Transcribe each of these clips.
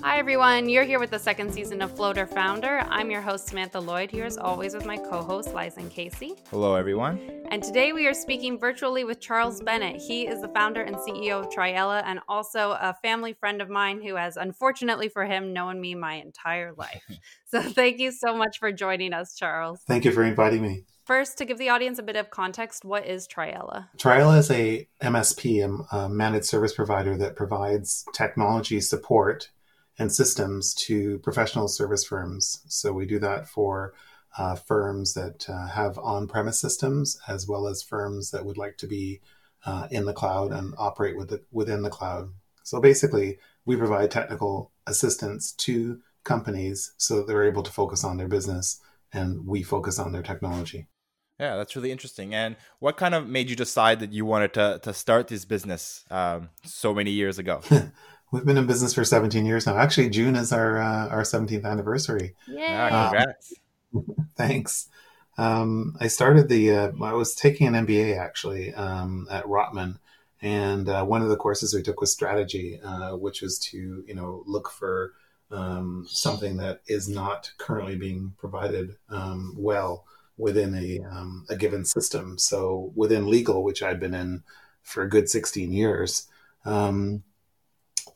Hi, everyone. You're here with the second season of Floater Founder. I'm your host, Samantha Lloyd, here as always with my co host, Liza and Casey. Hello, everyone. And today we are speaking virtually with Charles Bennett. He is the founder and CEO of Triella and also a family friend of mine who has, unfortunately for him, known me my entire life. so thank you so much for joining us, Charles. Thank you for inviting me. First, to give the audience a bit of context, what is Triella? Triella is a MSP, a managed service provider that provides technology support and systems to professional service firms. So we do that for uh, firms that uh, have on premise systems as well as firms that would like to be uh, in the cloud and operate with the, within the cloud. So basically, we provide technical assistance to companies so that they're able to focus on their business and we focus on their technology. Yeah, that's really interesting. And what kind of made you decide that you wanted to, to start this business um, so many years ago? We've been in business for 17 years now. Actually, June is our uh, our 17th anniversary. Yeah, ah, congrats. Um, thanks. Um, I started the. Uh, I was taking an MBA actually um, at Rotman, and uh, one of the courses we took was strategy, uh, which was to you know look for um, something that is not currently being provided um, well within a um, a given system. So within legal, which I'd been in for a good 16 years. Um,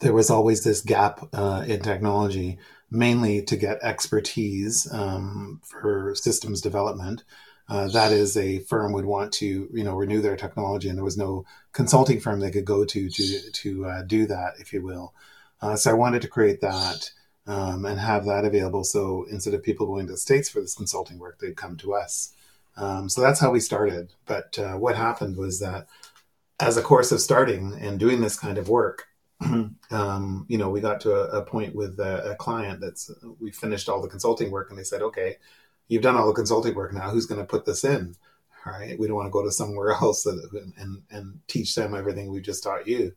there was always this gap uh, in technology, mainly to get expertise um, for systems development. Uh, that is, a firm would want to, you know, renew their technology, and there was no consulting firm they could go to to to uh, do that, if you will. Uh, so I wanted to create that um, and have that available. So instead of people going to the states for this consulting work, they'd come to us. Um, so that's how we started. But uh, what happened was that as a course of starting and doing this kind of work, um, you know, we got to a, a point with a, a, client that's we finished all the consulting work, and they said, "Okay, you've done all the consulting work. Now, who's going to put this in?" All right, we don't want to go to somewhere else and, and, and teach them everything we just taught you.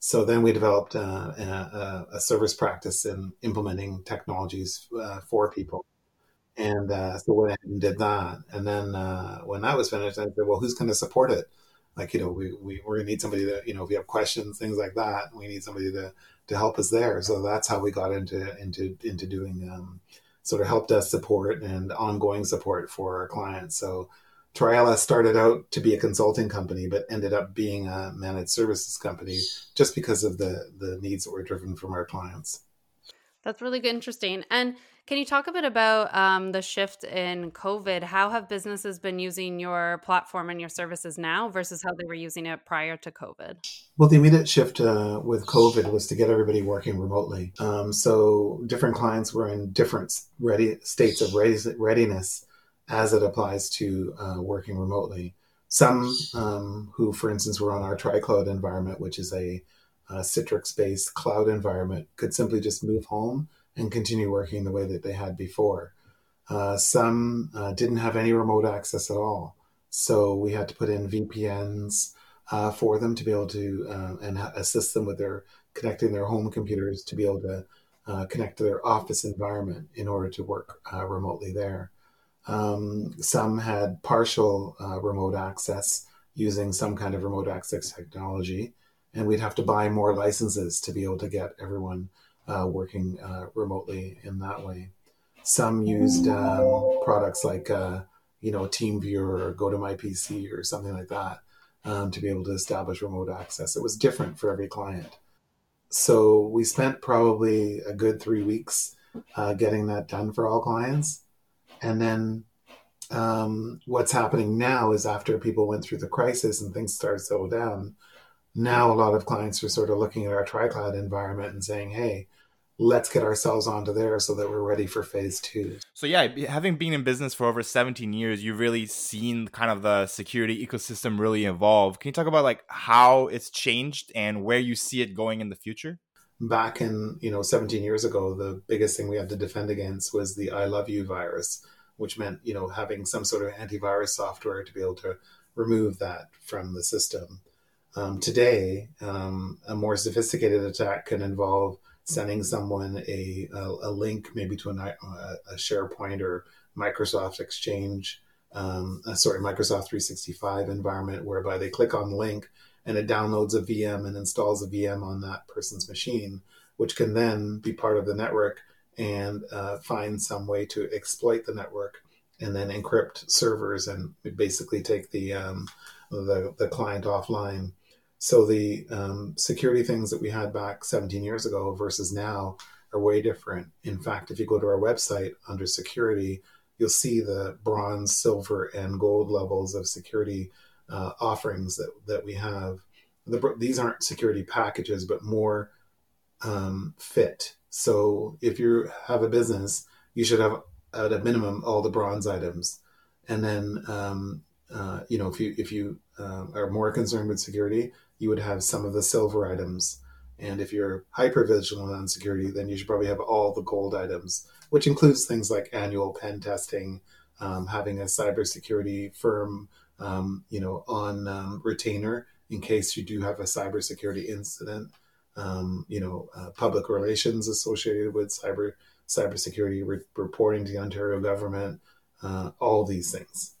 So then we developed uh, a, a, service practice in implementing technologies uh, for people. And uh, so we went ahead and did that. And then uh, when that was finished, I said, well, who's going to support it? Like you know we, we we're gonna need somebody to you know if you have questions things like that we need somebody to to help us there. So that's how we got into into into doing um, sort of help desk support and ongoing support for our clients. So Triella started out to be a consulting company but ended up being a managed services company just because of the the needs that were driven from our clients. That's really good, interesting. And can you talk a bit about um, the shift in COVID? How have businesses been using your platform and your services now versus how they were using it prior to COVID? Well, the immediate shift uh, with COVID was to get everybody working remotely. Um, so different clients were in different ready states of readiness as it applies to uh, working remotely. Some um, who, for instance, were on our TriCloud environment, which is a, a Citrix-based cloud environment, could simply just move home and continue working the way that they had before. Uh, some uh, didn't have any remote access at all. So we had to put in VPNs uh, for them to be able to uh, and assist them with their connecting their home computers to be able to uh, connect to their office environment in order to work uh, remotely there. Um, some had partial remote access using some kind of remote access technology, and we'd have to buy more licenses to be able to get everyone uh, working uh, remotely in that way. Some used um, products like uh, you know TeamViewer or GoToMyPC or something like that um, to be able to establish remote access. It was different for every client. So we spent probably a good three weeks uh, getting that done for all clients, and then um, what's happening now is after people went through the crisis and things started to settle down, now a lot of clients are sort of looking at our TriCloud environment and saying, hey, let's get ourselves onto there so that we're ready for phase two. So yeah, having been in business for over 17 years, you've really seen kind of the security ecosystem really evolve. Can you talk about like how it's changed and where you see it going in the future? Back in, you know, 17 years ago, the biggest thing we had to defend against was the I love you virus, which meant, you know, having some sort of antivirus software to be able to remove that from the system. Um, today, um, a more sophisticated attack can involve sending someone a, a, a link maybe to a, a, SharePoint or Microsoft Exchange, um, uh, sorry, Microsoft 365 environment, whereby they click on the link and it downloads a VM and installs a VM on that person's machine. which can then be part of the network and uh, find some way to exploit the network and then encrypt servers and basically take the um, the, the client offline. So the um, security things that we had back 17 years ago versus now are way different. In fact, if you go to our website under security, you'll see the bronze, silver, and gold levels of security uh, offerings that, that we have. The, these aren't security packages, but more um, fit. So if you have a business, you should have at a minimum all the bronze items, and then um, uh, you know if you if you uh, are more concerned with security, you would have some of the silver items. And if you're hyper vigilant on security, then you should probably have all the gold items, which includes things like annual pen testing, um, having a cybersecurity firm, um, you know, on um, retainer in case you do have a cybersecurity incident. Um, you know, uh, public relations associated with cyber cybersecurity, re- reporting to the Ontario government, uh, all these things.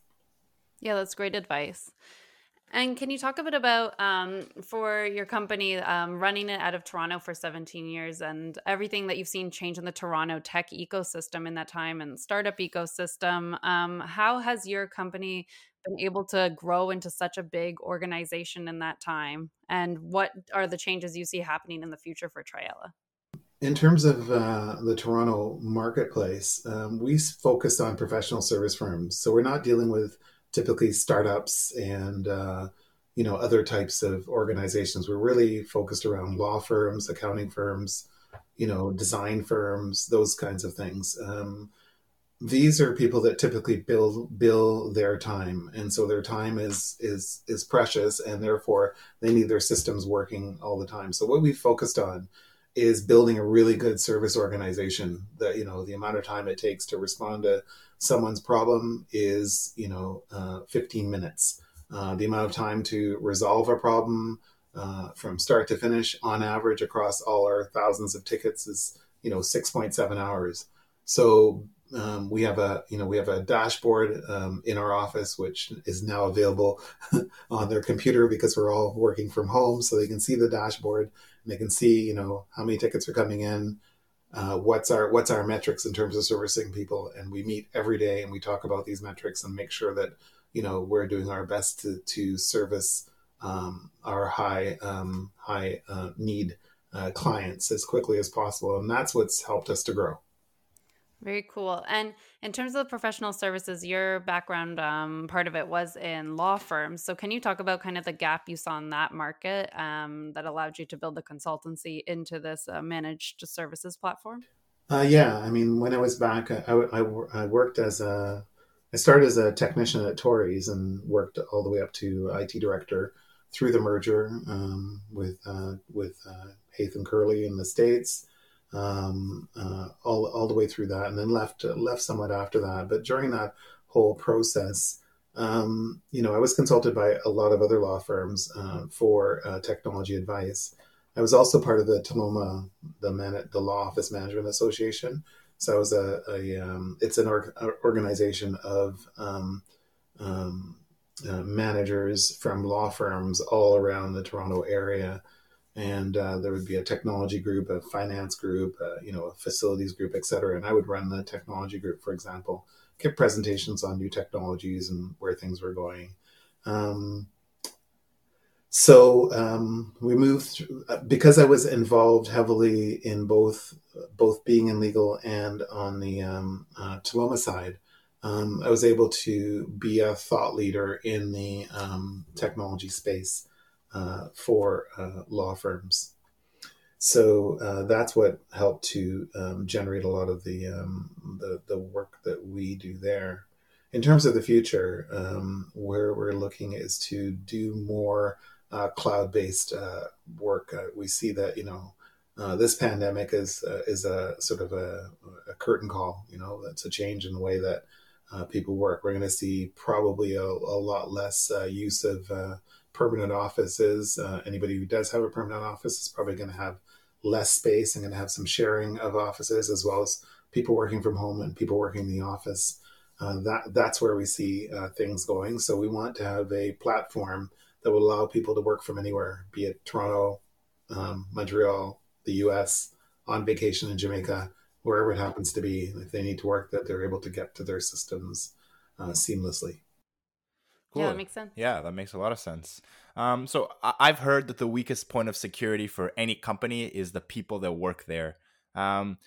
Yeah, that's great advice. And can you talk a bit about um, for your company um, running it out of Toronto for 17 years and everything that you've seen change in the Toronto tech ecosystem in that time and startup ecosystem? Um, how has your company been able to grow into such a big organization in that time? And what are the changes you see happening in the future for Triella? In terms of uh, the Toronto marketplace, um, we focus on professional service firms. So we're not dealing with typically startups and uh, you know other types of organizations. We're really focused around law firms, accounting firms, you know, design firms, those kinds of things. Um, these are people that typically bill bill their time, and so their time is is is precious, and therefore they need their systems working all the time. So what we focused on is building a really good service organization that you know the amount of time it takes to respond to someone's problem is you know uh, 15 minutes. Uh, the amount of time to resolve a problem uh, from start to finish on average across all our thousands of tickets is you know 6.7 hours. So um, we have a you know we have a dashboard um, in our office which is now available on their computer because we're all working from home so they can see the dashboard and they can see, you know, how many tickets are coming in, uh, what's our what's our metrics in terms of servicing people, and we meet every day and we talk about these metrics and make sure that you know we're doing our best to to service um, our high um, high uh, need uh, clients as quickly as possible, and that's what's helped us to grow. Very cool. And in terms of professional services, your background, um, part of it was in law firms. So, can you talk about kind of the gap you saw in that market um, that allowed you to build the consultancy into this uh, managed services platform? Uh, yeah, I mean, when I was back, I, I, I, worked as a, I started as a technician at Torys and worked all the way up to IT director through the merger um, with uh, with uh, Curley in the states um, uh, all all the way through that, and then left left somewhat after that. But during that whole process, um, you know, I was consulted by a lot of other law firms uh, for uh, technology advice. I was also part of the TLOMA, the Man- the Law Office Management Association. So I was a, a um, it's an org- organization of um, um, uh, managers from law firms all around the Toronto area and uh, there would be a technology group, a finance group, uh, you know, a facilities group, et cetera. And I would run the technology group, for example, give presentations on new technologies and where things were going. Um, so um, we moved uh, because I was involved heavily in both both being in legal and on the um, uh, TLOMA side. Um, I was able to be a thought leader in the um, technology space uh, for uh, law firms. So uh, that's what helped to um, generate a lot of the, um, the, the work that we do there. In terms of the future, um, where we're looking is to do more uh, cloud-based uh, work. Uh, we see that you know this pandemic is is a sort of a, a, curtain call. You know, that's a change in the way that people work. We're going to see probably a, a lot less use of permanent offices. Uh, anybody who does have a permanent office is probably going to have less space and going to have some sharing of offices as well as people working from home and people working in the office. Uh, that that's where we see uh, things going. So we want to have a platform that will allow people to work from anywhere, be it Toronto, um, Montreal, the U.S., on vacation in Jamaica, wherever it happens to be. If they need to work, that they're able to get to their systems uh, seamlessly. Cool. Yeah, that makes sense. Yeah, that makes a lot of sense. Um, so I've heard that the weakest point of security for any company is the people that work there. Um,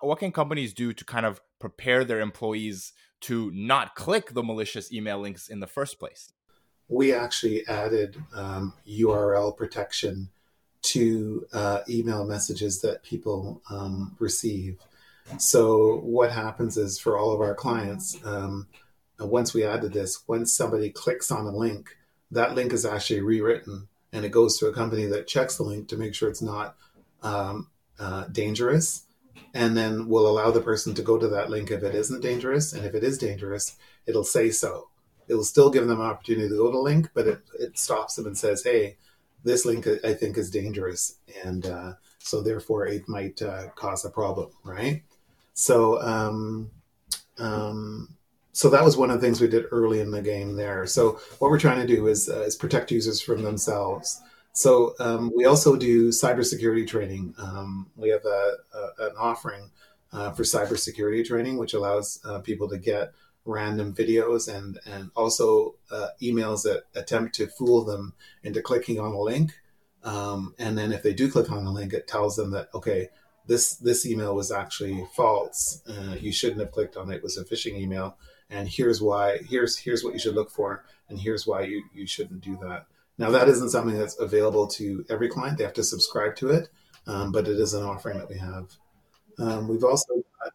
what can companies do to kind of prepare their employees to not click the malicious email links in the first place? We actually added um, URL protection to uh, email messages that people um, receive. So what happens is for all of our clients, um, once we added this, once somebody clicks on a link, that link is actually rewritten and it goes to a company that checks the link to make sure it's not um, uh, dangerous and then we'll allow the person to go to that link if it isn't dangerous and if it is dangerous it'll say so. It'll still give them an opportunity to go to the link but it, it stops them and says hey this link i think is dangerous and uh, so therefore it might uh, cause a problem right? So um, um, so that was one of the things we did early in the game there. So what we're trying to do is uh, is protect users from themselves. So um, we also do cybersecurity training. Um, we have a, a, an offering uh, for cybersecurity training, which allows uh, people to get random videos and and also uh, emails that attempt to fool them into clicking on a link. Um, and then if they do click on the link, it tells them that okay, this this email was actually false. Uh, you shouldn't have clicked on it. It was a phishing email and here's why here's here's what you should look for and here's why you, you shouldn't do that. Now that isn't something that's available to every client. They have to subscribe to it um, but it is an offering that we have. Um, we've also got,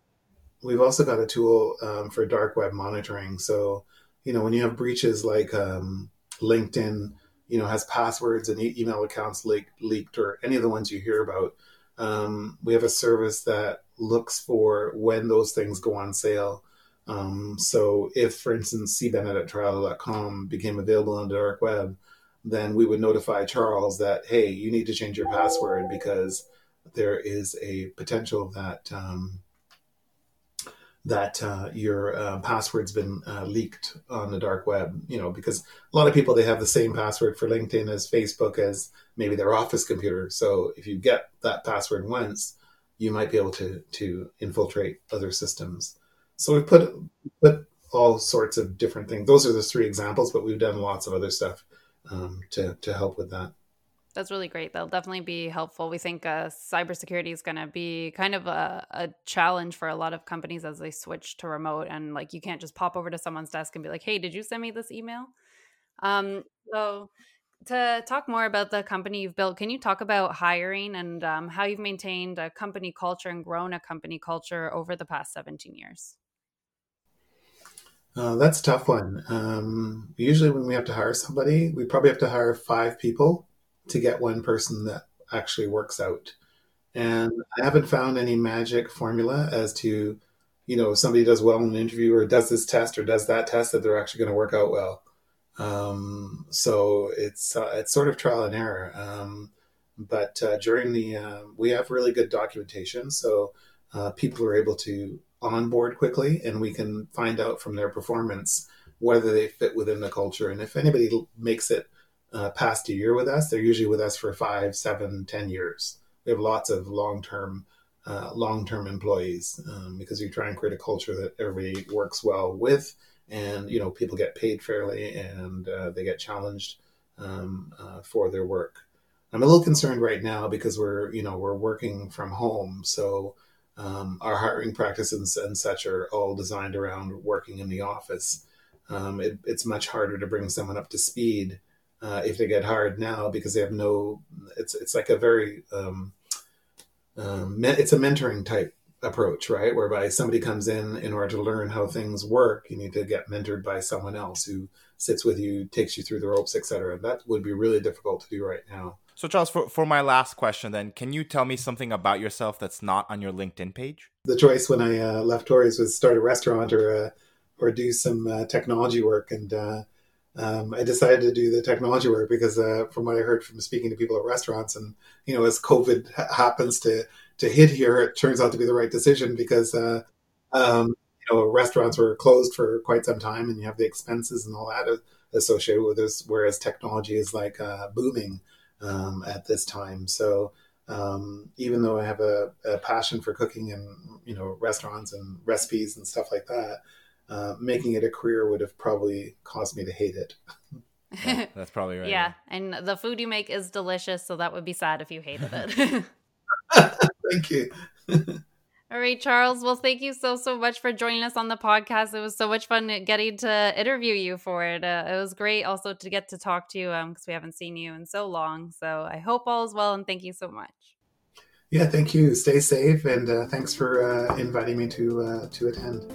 we've also got a tool um, for dark web monitoring. So you know when you have breaches like um, linkedin you know has passwords and e- email accounts leak, leaked or any of the ones you hear about um, we have a service that looks for when those things go on sale um, so if, for instance, cbennett at triella.com became available on the dark web, then we would notify Charles that, hey, you need to change your password because there is a potential that um, that uh, your uh, password's been uh, leaked on the dark web. You know, because a lot of people they have the same password for LinkedIn as Facebook as maybe their office computer. So if you get that password once, you might be able to to infiltrate other systems. So we put put all sorts of different things. Those are the three examples, but we've done lots of other stuff um, to to help with that. That's really great. That'll definitely be helpful. We think uh, cybersecurity is going to be kind of a, a, challenge for a lot of companies as they switch to remote. And like, you can't just pop over to someone's desk and be like, "Hey, did you send me this email?" Um, so, to talk more about the company you've built, can you talk about hiring and um, how you've maintained a company culture and grown a company culture over the past seventeen years? Uh, that's a tough one. Um, usually, when we have to hire somebody, we probably have to hire five people to get one person that actually works out. And I haven't found any magic formula as to, you know, if somebody does well in an interview or does this test or does that test that they're actually going to work out well. Um, so it's uh, it's sort of trial and error. Um, but uh, during the uh, we have really good documentation, so uh, people are able to on board quickly and we can find out from their performance whether they fit within the culture. And if anybody makes it uh, past a year with us, they're usually with us for five, seven, ten years. We have lots of long term. Uh, long-term employees um, because we try and create a culture that everybody works well with and you know people get paid fairly and uh, they get challenged um, uh, for their work i'm a little concerned right now because we're you know we're working from home so um, our hiring practices and such are all designed around working in the office. Um, it, it's much harder to bring someone up to speed uh, if they get hired now because they have no. It's it's like a very um, um it's a mentoring type approach, right? Whereby somebody comes in in order to learn how things work, you need to get mentored by someone else who sits with you, takes you through the ropes, etc. That would be really difficult to do right now. So, Charles, for, for my last question, then, can you tell me something about yourself that's not on your LinkedIn page? The choice when I uh, left Torys was start a restaurant or uh, or do some uh, technology work, and uh, um, I decided to do the technology work because, uh, from what I heard from speaking to people at restaurants, and you know, as COVID ha- happens to to hit here, it turns out to be the right decision because. Uh, um, you know, restaurants were closed for quite some time, and you have the expenses and all that associated with this. Whereas technology is like booming, um, at this time. So um, even though I have a, a, passion for cooking and you know restaurants and recipes and stuff like that, uh, making it a career would have probably caused me to hate it. yeah, that's probably right. Yeah, and the food you make is delicious, so that would be sad if you hated it. Thank you. All right, Charles. Well, thank you so, so much for joining us on the podcast. It was so much fun getting to interview you for it. Uh, it was great also to get to talk to you because um, we haven't seen you in so long. So I hope all is well and thank you so much. Yeah, thank you. Stay safe and uh, thanks for uh, inviting me to uh, to attend.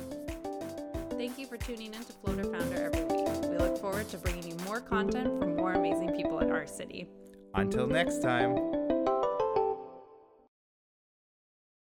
Thank you for tuning in to Floater Founder every week. We look forward to bringing you more content from more amazing people in our city. Until next time.